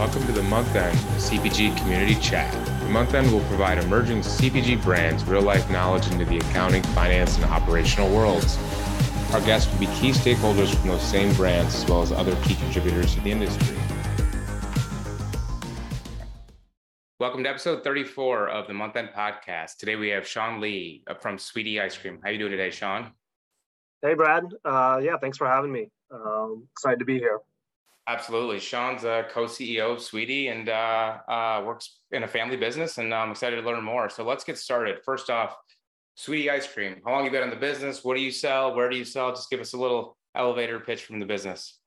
Welcome to the Month End CPG Community Chat. The Month End will provide emerging CPG brands real life knowledge into the accounting, finance, and operational worlds. Our guests will be key stakeholders from those same brands as well as other key contributors to the industry. Welcome to episode 34 of the Month End Podcast. Today we have Sean Lee from Sweety Ice Cream. How are you doing today, Sean? Hey, Brad. Uh, yeah, thanks for having me. Um, excited to be here. Absolutely. Sean's a co-CEO of Sweety and uh, uh, works in a family business, and I'm excited to learn more. So let's get started. First off, Sweety Ice Cream. How long you been in the business? What do you sell? Where do you sell? Just give us a little elevator pitch from the business.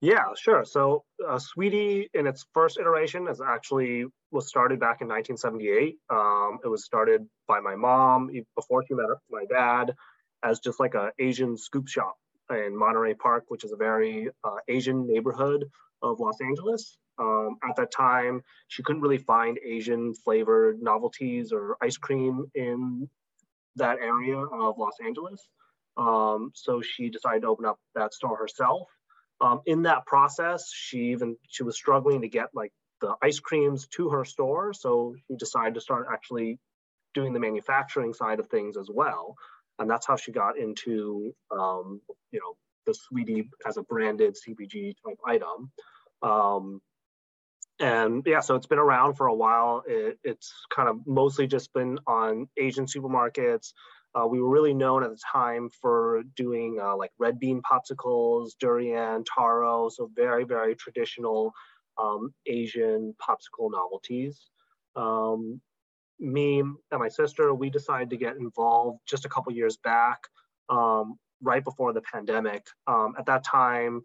Yeah, sure. So uh, Sweety, in its first iteration, is actually was started back in 1978. Um, it was started by my mom before she met my dad as just like a Asian scoop shop in Monterey Park, which is a very uh, Asian neighborhood of Los Angeles. Um, at that time, she couldn't really find Asian flavored novelties or ice cream in that area of Los Angeles. Um, so she decided to open up that store herself. Um, in that process, she even she was struggling to get like the ice creams to her store. So she decided to start actually doing the manufacturing side of things as well and that's how she got into um, you know the sweety as a branded cpg type item. Um, and yeah so it's been around for a while. It, it's kind of mostly just been on asian supermarkets. Uh, we were really known at the time for doing uh, like red bean popsicles durian taro so very very traditional um, asian popsicle novelties. Um, me and my sister, we decided to get involved just a couple years back, um, right before the pandemic. Um, at that time,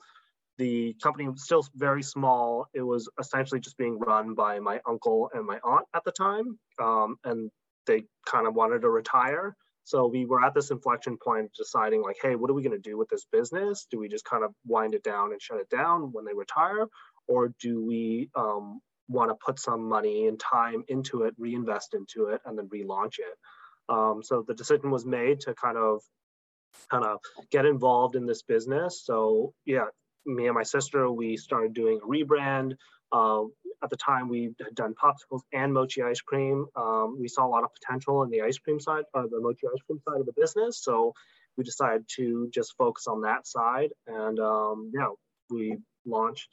the company was still very small. It was essentially just being run by my uncle and my aunt at the time, um, and they kind of wanted to retire. So we were at this inflection point deciding like, hey, what are we going to do with this business? Do we just kind of wind it down and shut it down when they retire? Or do we um, want to put some money and time into it, reinvest into it, and then relaunch it. Um, so the decision was made to kind of kind of get involved in this business. So yeah, me and my sister, we started doing a rebrand. Uh, at the time, we had done popsicles and mochi ice cream. Um, we saw a lot of potential in the ice cream side, or the mochi ice cream side of the business. So we decided to just focus on that side. And um, yeah, we launched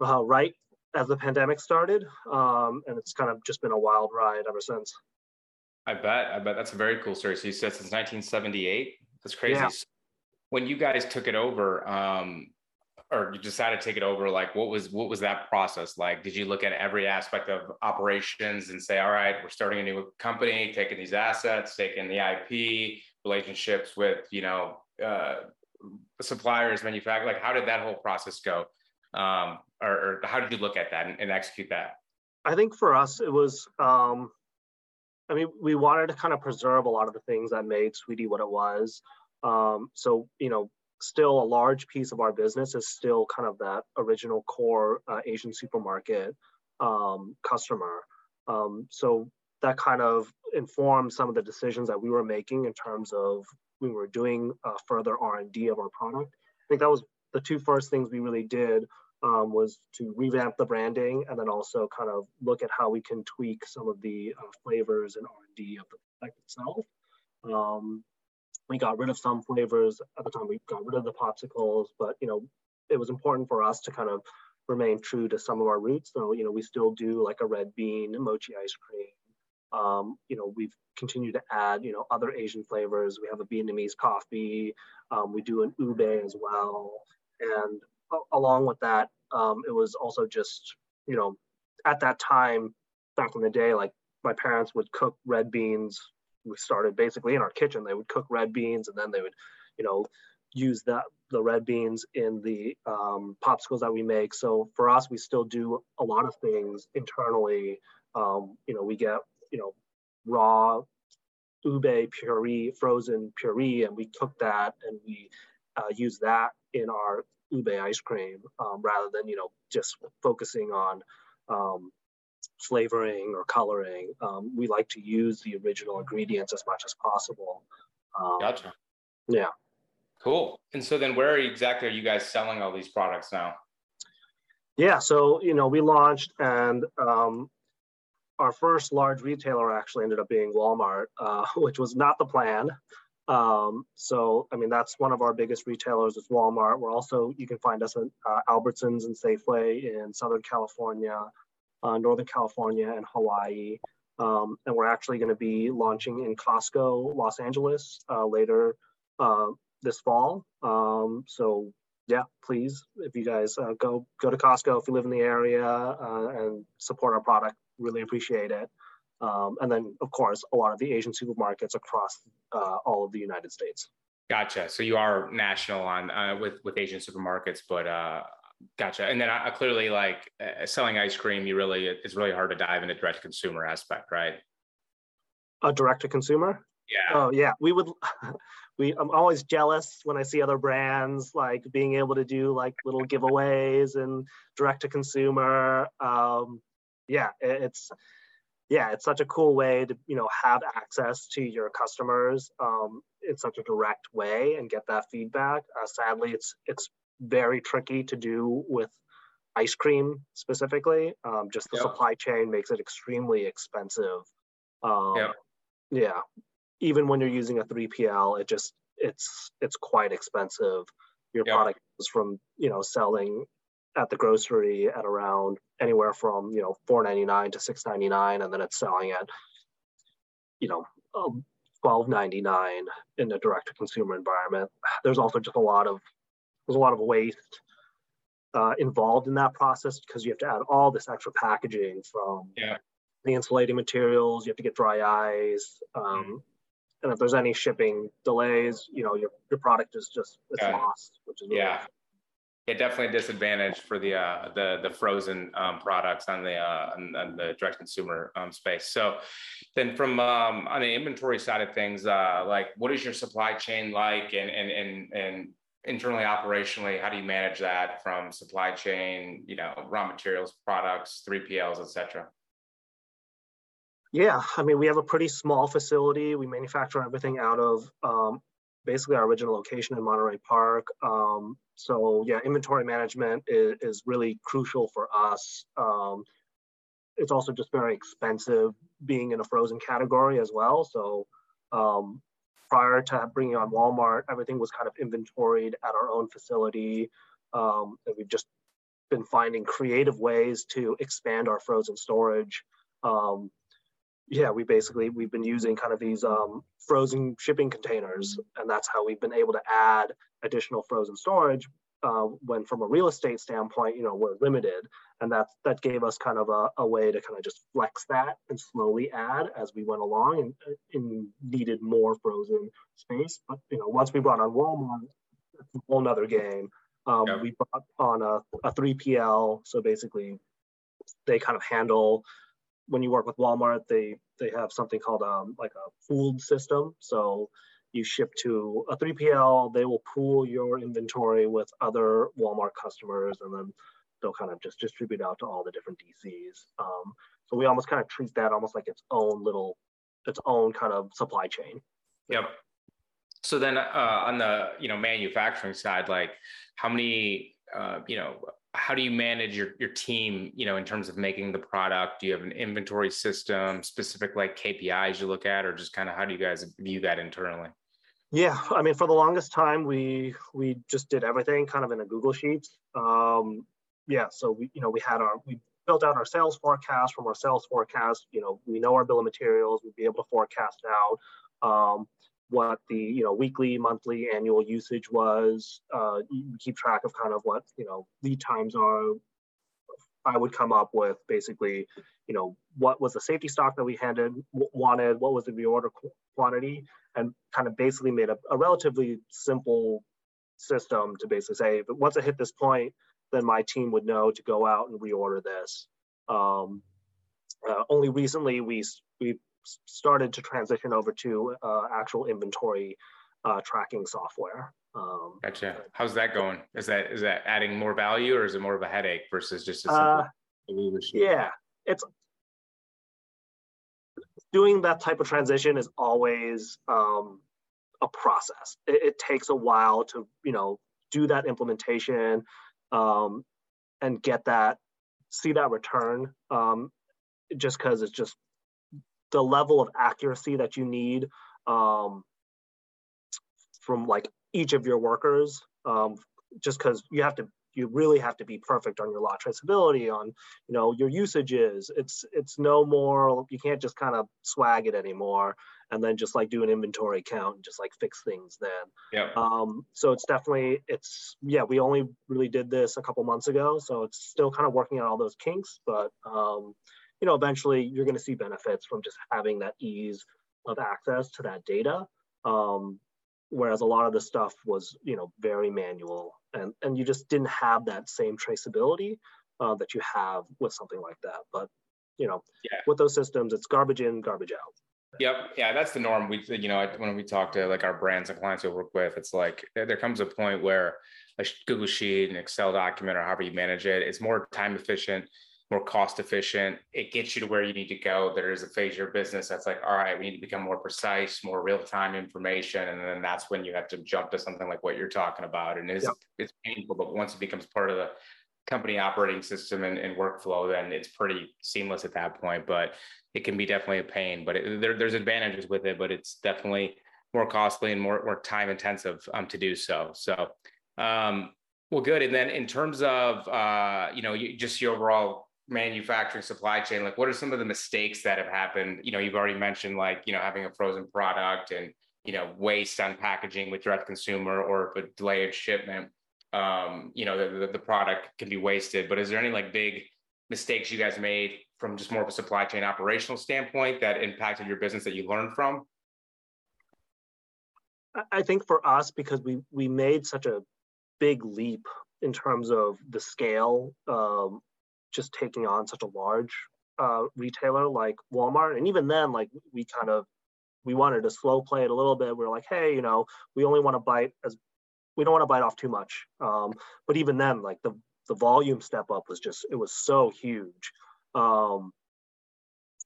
uh, right as the pandemic started, um, and it's kind of just been a wild ride ever since. I bet. I bet that's a very cool story. So you said since 1978. That's crazy. Yeah. When you guys took it over, um, or you decided to take it over, like what was what was that process like? Did you look at every aspect of operations and say, all right, we're starting a new company, taking these assets, taking the IP, relationships with you know uh, suppliers, manufacturers? Like, how did that whole process go? Um, or, or, how did you look at that and, and, execute that? I think for us, it was, um, I mean, we wanted to kind of preserve a lot of the things that made Sweety what it was. Um, so, you know, still a large piece of our business is still kind of that original core uh, Asian supermarket um, customer. Um, so that kind of informed some of the decisions that we were making in terms of we were doing uh, further R&D of our product. I think that was the two first things we really did um, was to revamp the branding and then also kind of look at how we can tweak some of the uh, flavors and R&D of the product itself. Um, we got rid of some flavors at the time. We got rid of the popsicles, but you know, it was important for us to kind of remain true to some of our roots. So you know, we still do like a red bean mochi ice cream. Um, you know, we've continued to add you know other Asian flavors. We have a Vietnamese coffee. Um, we do an ube as well. And along with that, um, it was also just, you know, at that time, back in the day, like my parents would cook red beans. We started basically in our kitchen. They would cook red beans and then they would, you know, use that the red beans in the um, popsicles that we make. So for us, we still do a lot of things internally. Um, you know, we get you know raw ube puree, frozen puree, and we cook that and we uh, use that in our ube ice cream um, rather than you know just focusing on um, flavoring or coloring. Um, we like to use the original ingredients as much as possible. Um, gotcha. Yeah. Cool. And so then, where exactly are you guys selling all these products now? Yeah, so you know we launched and um, our first large retailer actually ended up being Walmart, uh, which was not the plan. Um, so, I mean, that's one of our biggest retailers is Walmart. We're also, you can find us at uh, Albertsons and Safeway in Southern California, uh, Northern California, and Hawaii. Um, and we're actually going to be launching in Costco, Los Angeles uh, later uh, this fall. Um, so, yeah, please, if you guys uh, go go to Costco if you live in the area uh, and support our product, really appreciate it. Um, and then, of course, a lot of the Asian supermarkets across uh, all of the United States. Gotcha. So you are national on uh, with with Asian supermarkets, but uh, gotcha. And then I, clearly, like uh, selling ice cream, you really it's really hard to dive into direct to consumer aspect, right? A direct to consumer. Yeah. Oh yeah, we would. We, I'm always jealous when I see other brands like being able to do like little giveaways and direct to consumer. Um, yeah, it's yeah, it's such a cool way to you know have access to your customers um, in such a direct way and get that feedback. Uh, sadly, it's it's very tricky to do with ice cream specifically. Um, just the yep. supply chain makes it extremely expensive. Um, yep. Yeah, even when you're using a 3PL, it just it's it's quite expensive. Your yep. product is from you know selling at the grocery at around anywhere from you know 4.99 to 6.99 and then it's selling at you know um, 12.99 in a direct to consumer environment there's also just a lot of there's a lot of waste uh, involved in that process because you have to add all this extra packaging from yeah. the insulating materials you have to get dry ice um, mm-hmm. and if there's any shipping delays you know your, your product is just it's yeah. lost which is really yeah yeah, definitely a disadvantage for the uh, the the frozen um, products on the uh, on, the direct consumer um, space. So, then from um, on the inventory side of things, uh, like what is your supply chain like, and and and and internally operationally, how do you manage that from supply chain, you know, raw materials, products, three PLs, etc. Yeah, I mean, we have a pretty small facility. We manufacture everything out of um, basically our original location in Monterey Park. Um, so yeah, inventory management is, is really crucial for us. Um, it's also just very expensive being in a frozen category as well. So um, prior to bringing on Walmart, everything was kind of inventoried at our own facility. Um, and we've just been finding creative ways to expand our frozen storage. Um, yeah, we basically we've been using kind of these um, frozen shipping containers, and that's how we've been able to add additional frozen storage. Uh, when from a real estate standpoint, you know, we're limited, and that that gave us kind of a, a way to kind of just flex that and slowly add as we went along, and, and needed more frozen space. But you know, once we brought on Walmart, it's a whole nother game. Um, yeah. We brought on a, a 3PL, so basically they kind of handle when you work with Walmart, they they have something called um, like a pooled system. So you ship to a 3PL, they will pool your inventory with other Walmart customers, and then they'll kind of just distribute out to all the different DCs. Um, so we almost kind of treat that almost like its own little, its own kind of supply chain. Yep. So then, uh, on the you know manufacturing side, like how many uh, you know how do you manage your, your team you know in terms of making the product? Do you have an inventory system specific like kpis you look at or just kind of how do you guys view that internally? Yeah i mean for the longest time we we just did everything kind of in a google sheets. Um, yeah so we you know we had our we built out our sales forecast. From our sales forecast you know we know our bill of materials. We'd be able to forecast out. Um, what the you know weekly, monthly, annual usage was. Uh, you keep track of kind of what you know lead times are. I would come up with basically, you know, what was the safety stock that we handed wanted, what was the reorder quantity, and kind of basically made a, a relatively simple system to basically say, but once it hit this point, then my team would know to go out and reorder this. Um, uh, only recently we we started to transition over to uh, actual inventory uh, tracking software. Um, gotcha. How's that going? Is that is that adding more value, or is it more of a headache versus just a uh, simple? Uh, yeah, it's doing that type of transition is always um, a process. It, it, takes a while to you know do that implementation. Um, and get that see that return um, just because it's just the level of accuracy that you need um, from like each of your workers um, just because you have to you really have to be perfect on your lot traceability on you know your usages. It's it's no more you can't just kind of swag it anymore and then just like do an inventory count and just like fix things then. Yeah. Um so it's definitely it's yeah we only really did this a couple months ago so it's still kind of working on all those kinks but um you know eventually you're going to see benefits from just having that ease of access to that data um whereas a lot of the stuff was you know very manual and and you just didn't have that same traceability uh, that you have with something like that but you know yeah. with those systems it's garbage in garbage out Yep. Yeah, that's the norm. We, you know, when we talk to like our brands and clients we work with, it's like there comes a point where a Google Sheet, an Excel document, or however you manage it, it's more time efficient more cost efficient. It gets you to where you need to go. There is a phase of your business that's like, all right, we need to become more precise, more real time information, and then that's when you have to jump to something like what you're talking about. And it's it's painful, but once it becomes part of the company operating system and, and, workflow, then it's pretty seamless at that point. But it can be definitely a pain. But it, there, there's advantages with it, but it's definitely more costly and more more time intensive um, to do so. So. Um, well, good. And then in terms of uh, you know, you, just your overall manufacturing supply chain like what are some of the mistakes that have happened? You know you've already mentioned like you know having a frozen product and you know waste on packaging with direct consumer or a delayed shipment. Um you know the, the, the product can be wasted but is there any like big mistakes you guys made from just more of a supply chain operational standpoint that impacted your business that you learned from? I think for us because we we made such a big leap in terms of the scale um, just taking on such a large uh, retailer like Walmart. And even then, like we kind of we wanted to slow play it a little bit. We are like, hey, you know, we only want to bite as we don't want to bite off too much. Um, but even then, like the the volume step up was just it was so huge. Um,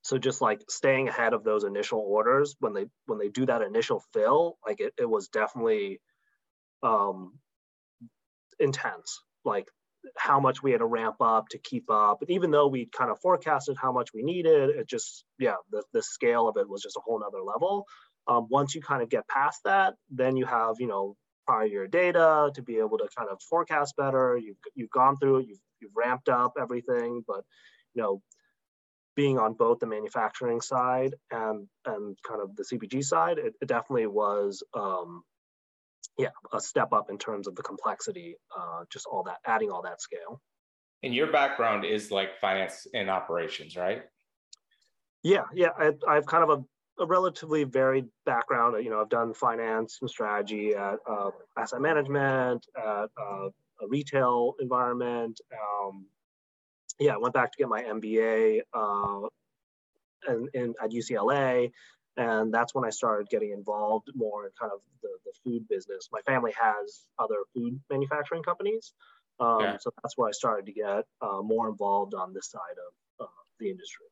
so just like staying ahead of those initial orders when they when they do that initial fill, like it, it was definitely um, intense. Like how much we had to ramp up to keep up. Even though we kind of forecasted how much we needed, it just, yeah, the, the scale of it was just a whole nother level. Um, once you kind of get past that, then you have, you know, prior year data to be able to kind of forecast better. You've, you've gone through it, you've, you've ramped up everything, but, you know, being on both the manufacturing side and, and kind of the CPG side, it, it definitely was, um, yeah, a step up in terms of the complexity, uh, just all that, adding all that scale. And your background is like finance and operations, right? Yeah, yeah. I, I have kind of a, a, relatively varied background. You know, I've done finance and strategy at uh, asset management, at uh, a retail environment. Um, yeah, I went back to get my MBA uh, and, and at UCLA and that's when I started getting involved more in kind of the, the food business. My family has other food manufacturing companies, um, yeah. so that's where I started to get uh, more involved on this side of uh, the industry.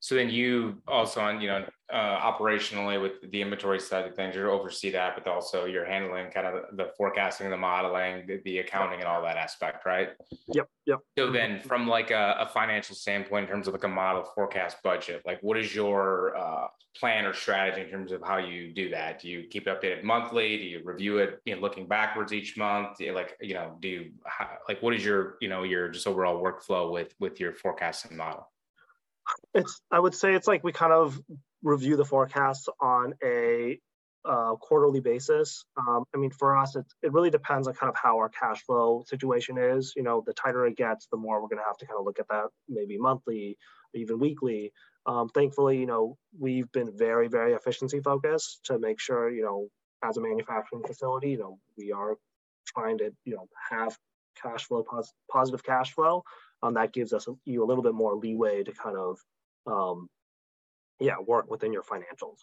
So then you also on, you know, uh, operationally with the inventory side of things, you oversee that, but also you're handling kind of the forecasting, the modeling, the, the accounting and all that aspect, right? Yep. Yep. So then from like a, a, financial standpoint, in terms of like a model forecast budget, like what is your uh, plan or strategy in terms of how you do that? Do you keep it updated monthly? Do you review it, you know, looking backwards each month? You, like, you know, do you, like, what is your, you know, your just overall workflow with, with your forecasting model? It's I would say it's like we kind of review the forecasts on a uh, quarterly basis. Um, I mean, for us, it, it really depends on kind of how our cash flow situation is. You know, the tighter it gets, the more we're going to have to kind of look at that maybe monthly, even weekly. Um, thankfully, you know, we've been very, very efficiency focused to make sure, you know, as a manufacturing facility, you know, we are trying to, you know, have cash flow, pos- positive cash flow um, that gives us you a little bit more leeway to kind of um, yeah work within your financials.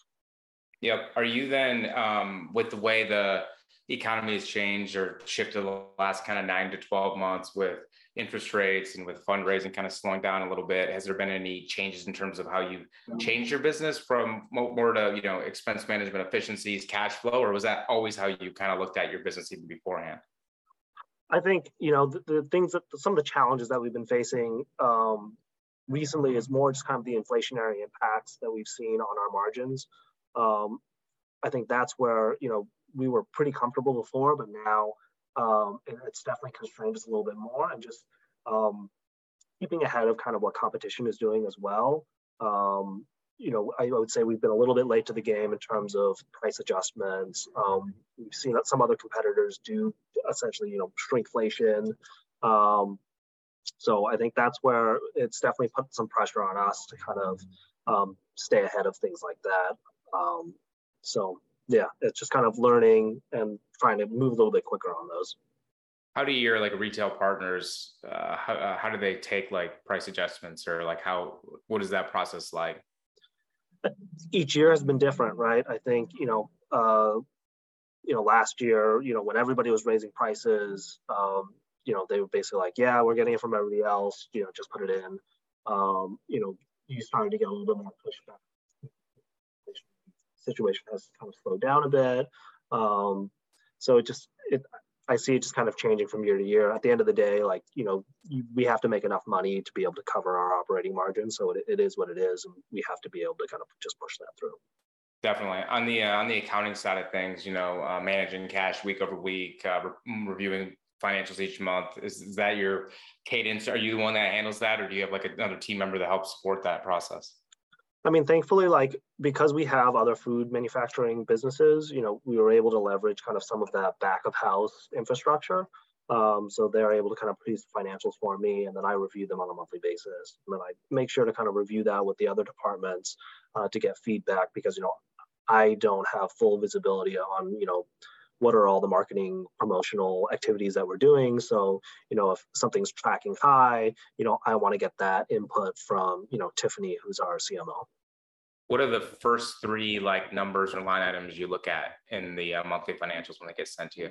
Yep. Are you then um, with the way the economy has changed or shifted the last kind of nine to 12 months with interest rates and with fundraising kind of slowing down a little bit has there been any changes in terms of how you changed your business from more to you know expense management efficiencies cash flow or was that always how you kind of looked at your business even beforehand I think you know the, the, things that some of the challenges that we've been facing um, recently is more just kind of the inflationary impacts that we've seen on our margins. Um, I think that's where you know we were pretty comfortable before, but now um, it's definitely constrained us a little bit more, and just um, keeping ahead of kind of what competition is doing as well. Um, you know, I, would say we've been a little bit late to the game in terms of price adjustments. Um, we've seen that some other competitors do essentially, you know, shrinkflation. Um, so I think that's where it's definitely put some pressure on us to kind of um, stay ahead of things like that. Um, so yeah, it's just kind of learning and trying to move a little bit quicker on those. How do your like retail partners? Uh, how uh, how do they take like price adjustments or like how what is that process like? Each year has been different, right? I think you know, uh, you know, last year, you know, when everybody was raising prices, um, you know, they were basically like, yeah, we're getting it from everybody else, you know, just put it in. Um, you know, you started to get a little bit more pushback situation has kind of slowed down a bit. Um, so it just, it, I see it just kind of changing from year to year. At the end of the day, like, you know, we have to make enough money to be able to cover our operating margin. So it, it is what it is. And we have to be able to kind of just push that through. Definitely on the uh, on the accounting side of things, you know, uh, managing cash week over week, uh, re- reviewing financials each month. Is, is, that your cadence? Are you the one that handles that, or do you have like another team member that helps support that process? I mean, thankfully, like because we have other food manufacturing businesses, you know, we were able to leverage kind of some of that back of house infrastructure. Um, so they're able to kind of produce financials for me, and then I review them on a monthly basis. And then I make sure to kind of review that with the other departments uh, to get feedback because you know I don't have full visibility on you know what are all the marketing promotional activities that we're doing. So you know if something's tracking high you know i want to get that input from you know tiffany who's our cmo what are the first three like numbers or line items you look at in the uh, monthly financials when they get sent to you?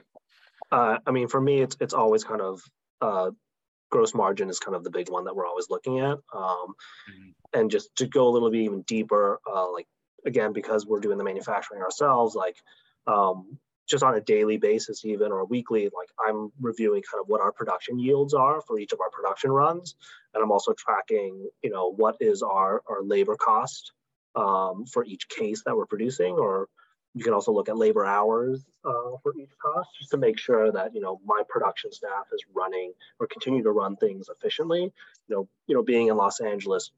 Uh, i mean for me it's it's always kind of uh, gross margin is kind of the big one that we're always looking at. Um, mm-hmm. and just to go a little bit even deeper uh, like again because we're doing the manufacturing ourselves like um, just on a daily basis even or weekly like i'm reviewing kind of what our production yields are for each of our production runs. And i'm also tracking you know what is our our labor cost um, for each case that we're producing or you can also look at labor hours uh, for each cost just to make sure that you know my production staff is running or continue to run things efficiently. You know you know being in los angeles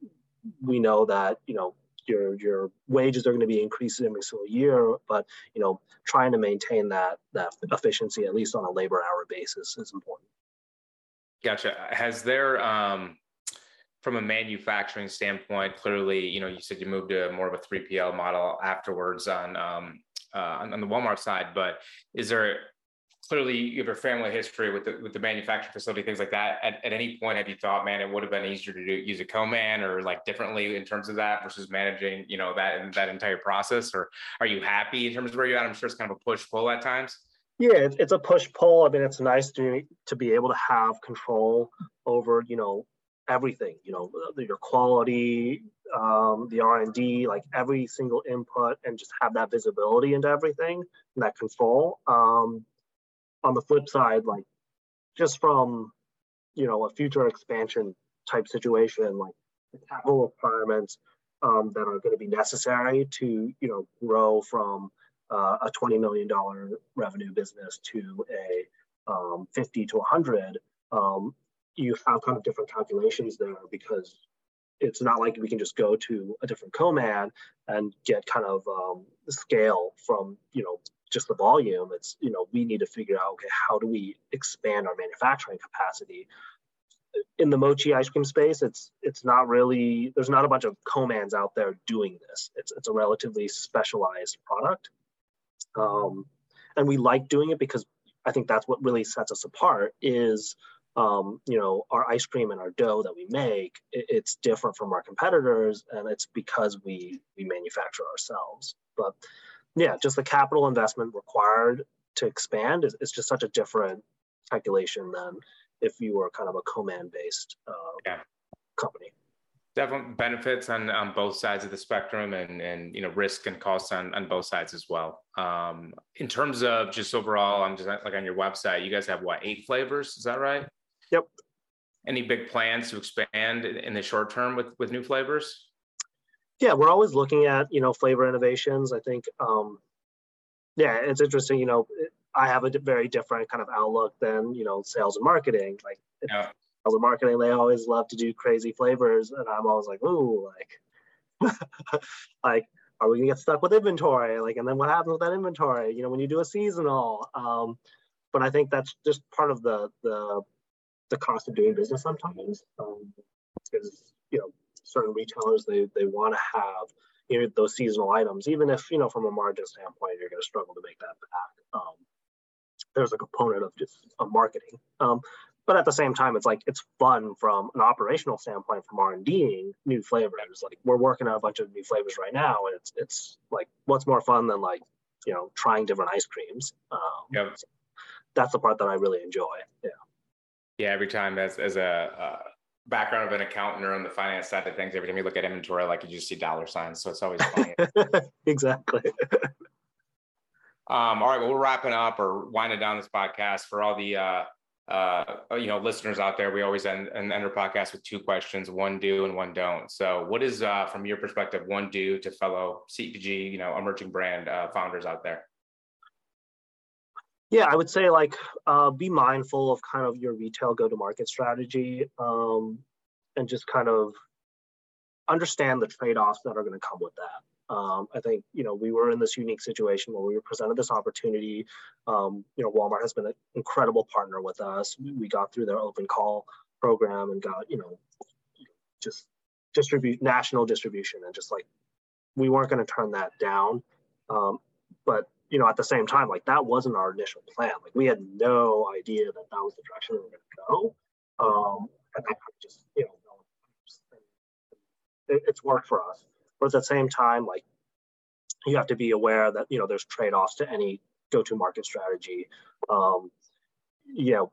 we know that you know your your wages are going to be increasing every single year, but you know, trying to maintain that that efficiency at least on a labor hour basis is important. Gotcha. Has there um from a manufacturing standpoint, clearly, you know, you said you moved to more of a 3PL model afterwards on um, uh, on, on the Walmart side, but is there clearly you have a family history with the with the manufacturing facility, things like that. At, at any point, have you thought, man, it would have been easier to do use a co-man or like differently in terms of that versus managing, you know, that that entire process? Or are you happy in terms of where you're at? I'm sure it's kind of a push pull at times. Yeah, it's, a push pull. I mean, it's nice to to be able to have control over, you know, everything. You know, your quality, um, the R and D, like every single input, and just have that visibility into everything and that control. Um, on the flip side, like just from you know a future expansion type situation, like the capital requirements um, that are going to be necessary to you know grow from uh, a twenty million dollar revenue business to a um, fifty to hundred. Um, you have kind of different calculations there because it's not like we can just go to a different co-man and get kind of um, scale from you know just the volume. It's, you know, we need to figure out, okay, how do we expand our manufacturing capacity? In the mochi ice cream space, it's it's not really there's not a bunch of co-mans out there doing this. It's it's a relatively specialized product, um, and we like doing it because I think that's what really sets us apart. Is um, you know our ice cream and our dough that we make it, it's different from our competitors, and it's because we we manufacture ourselves. But yeah, just the capital investment required to expand is, is just such a different calculation than if you were kind of a co-man based uh, yeah. company. definitely benefits on, on both sides of the spectrum and and you know risk and costs on, on both sides as well. Um, in terms of just overall i'm just like on your website you guys have what eight flavors? Is that right? Yep. Any big plans to expand in the short term with with new flavors yeah we're always looking at you know flavor innovations i think um, yeah it's interesting you know i have a very different kind of outlook than you know sales and marketing like yeah sales and marketing, they always love to do crazy flavors, and I'm always like, ooh, like, like, are we gonna get stuck with inventory? Like, and then what happens with that inventory? You know, when you do a seasonal. Um, but I think that's just part of the the the cost of doing business sometimes, um, because you know certain retailers they they want to have you know those seasonal items, even if you know from a margin standpoint you're going to struggle to make that back. Um, there's a component of just a marketing. Um, but at the same time it's like it's fun from an operational standpoint from r&ding new flavors like we're working on a bunch of new flavors right now and it's it's like what's more fun than like you know trying different ice creams um, yep. So that's the part that i really enjoy yeah yeah every time as, as a uh, background of an accountant or on the finance side of things every time you look at inventory like you just see dollar signs so it's always funny exactly um, all right well we're wrapping up or winding down this podcast for all the uh, uh, you know, listeners out there, we always end, end our podcast with two questions, one do and one don't. So what is, uh, from your perspective, one do to fellow CPG, you know, emerging brand uh, founders out there? Yeah, I would say like uh, be mindful of kind of your retail go-to-market strategy um, and just kind of understand the trade-offs that are going to come with that. Um, I think you know we were in this unique situation where we were presented this opportunity. Um, you know, Walmart has been an incredible partner with us. We got through their open call program and got you know just distribute national distribution and just like we weren't going to turn that down. Um, but you know, at the same time, like that wasn't our initial plan. Like we had no idea that that was the direction we were going to go. Um, and that just you know, it, it's worked for us. But at the same time, like you have to be aware that you know there's trade-offs to any go-to-market strategy. Um, you know,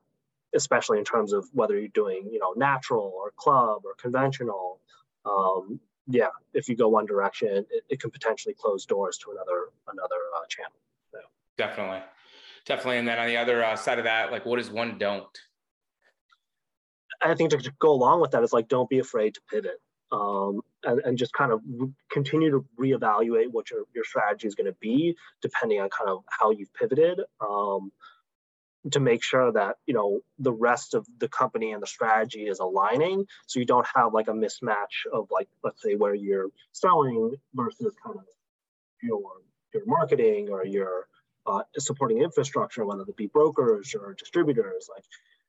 especially in terms of whether you're doing you know natural or club or conventional. Um, yeah, if you go one direction, it, it, can potentially close doors to another another uh, channel. Definitely, definitely. And then on the other uh, side of that, like, what is one don't? I think to go along with that is like, don't be afraid to pivot um, and, and, just kind of continue to reevaluate what your, your strategy is going to be depending on kind of how you've pivoted um, to make sure that you know the rest of the company and the strategy is aligning so you don't have like a mismatch of like let's say where you're selling versus kind of your your marketing or your uh, supporting infrastructure whether it be brokers or distributors like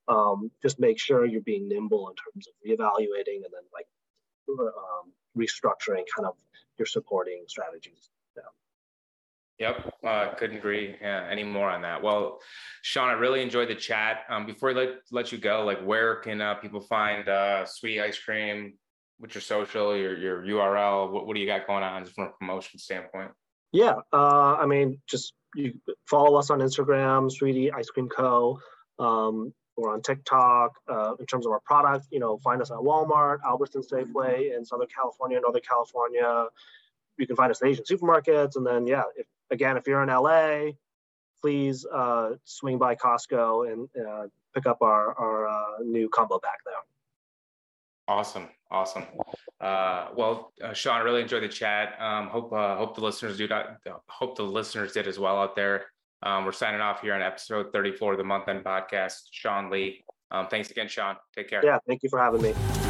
um, just make sure you're being nimble in terms of reevaluating and then like um, restructuring kind of your supporting strategies. Yeah. Yep, uh, couldn't agree yeah, any more on that. Well, Sean, I really enjoyed the chat. Um, before I let let you go, like where can uh, people find uh, Sweety Ice Cream? What's your social, your your URL? What, what do you got going on just from a promotion standpoint? Yeah, uh, I mean, just you follow us on Instagram, Sweety Ice Cream Co. Um, we're on TikTok. Uh, in terms of our product, you know, find us at Walmart, Albertson Safeway in Southern California, Northern California. You can find us in Asian supermarkets. And then, yeah, if, again, if you're in LA, please uh, swing by Costco and uh, pick up our, our uh, new combo pack there. Awesome, awesome. Uh, well, uh, Sean, I really enjoyed the chat. Um, hope uh, hope the listeners do that. Hope the listeners did as well out there. Um, we're signing off here on episode 34 of the Month End Podcast. Sean Lee. Um, thanks again, Sean. Take care. Yeah, thank you for having me.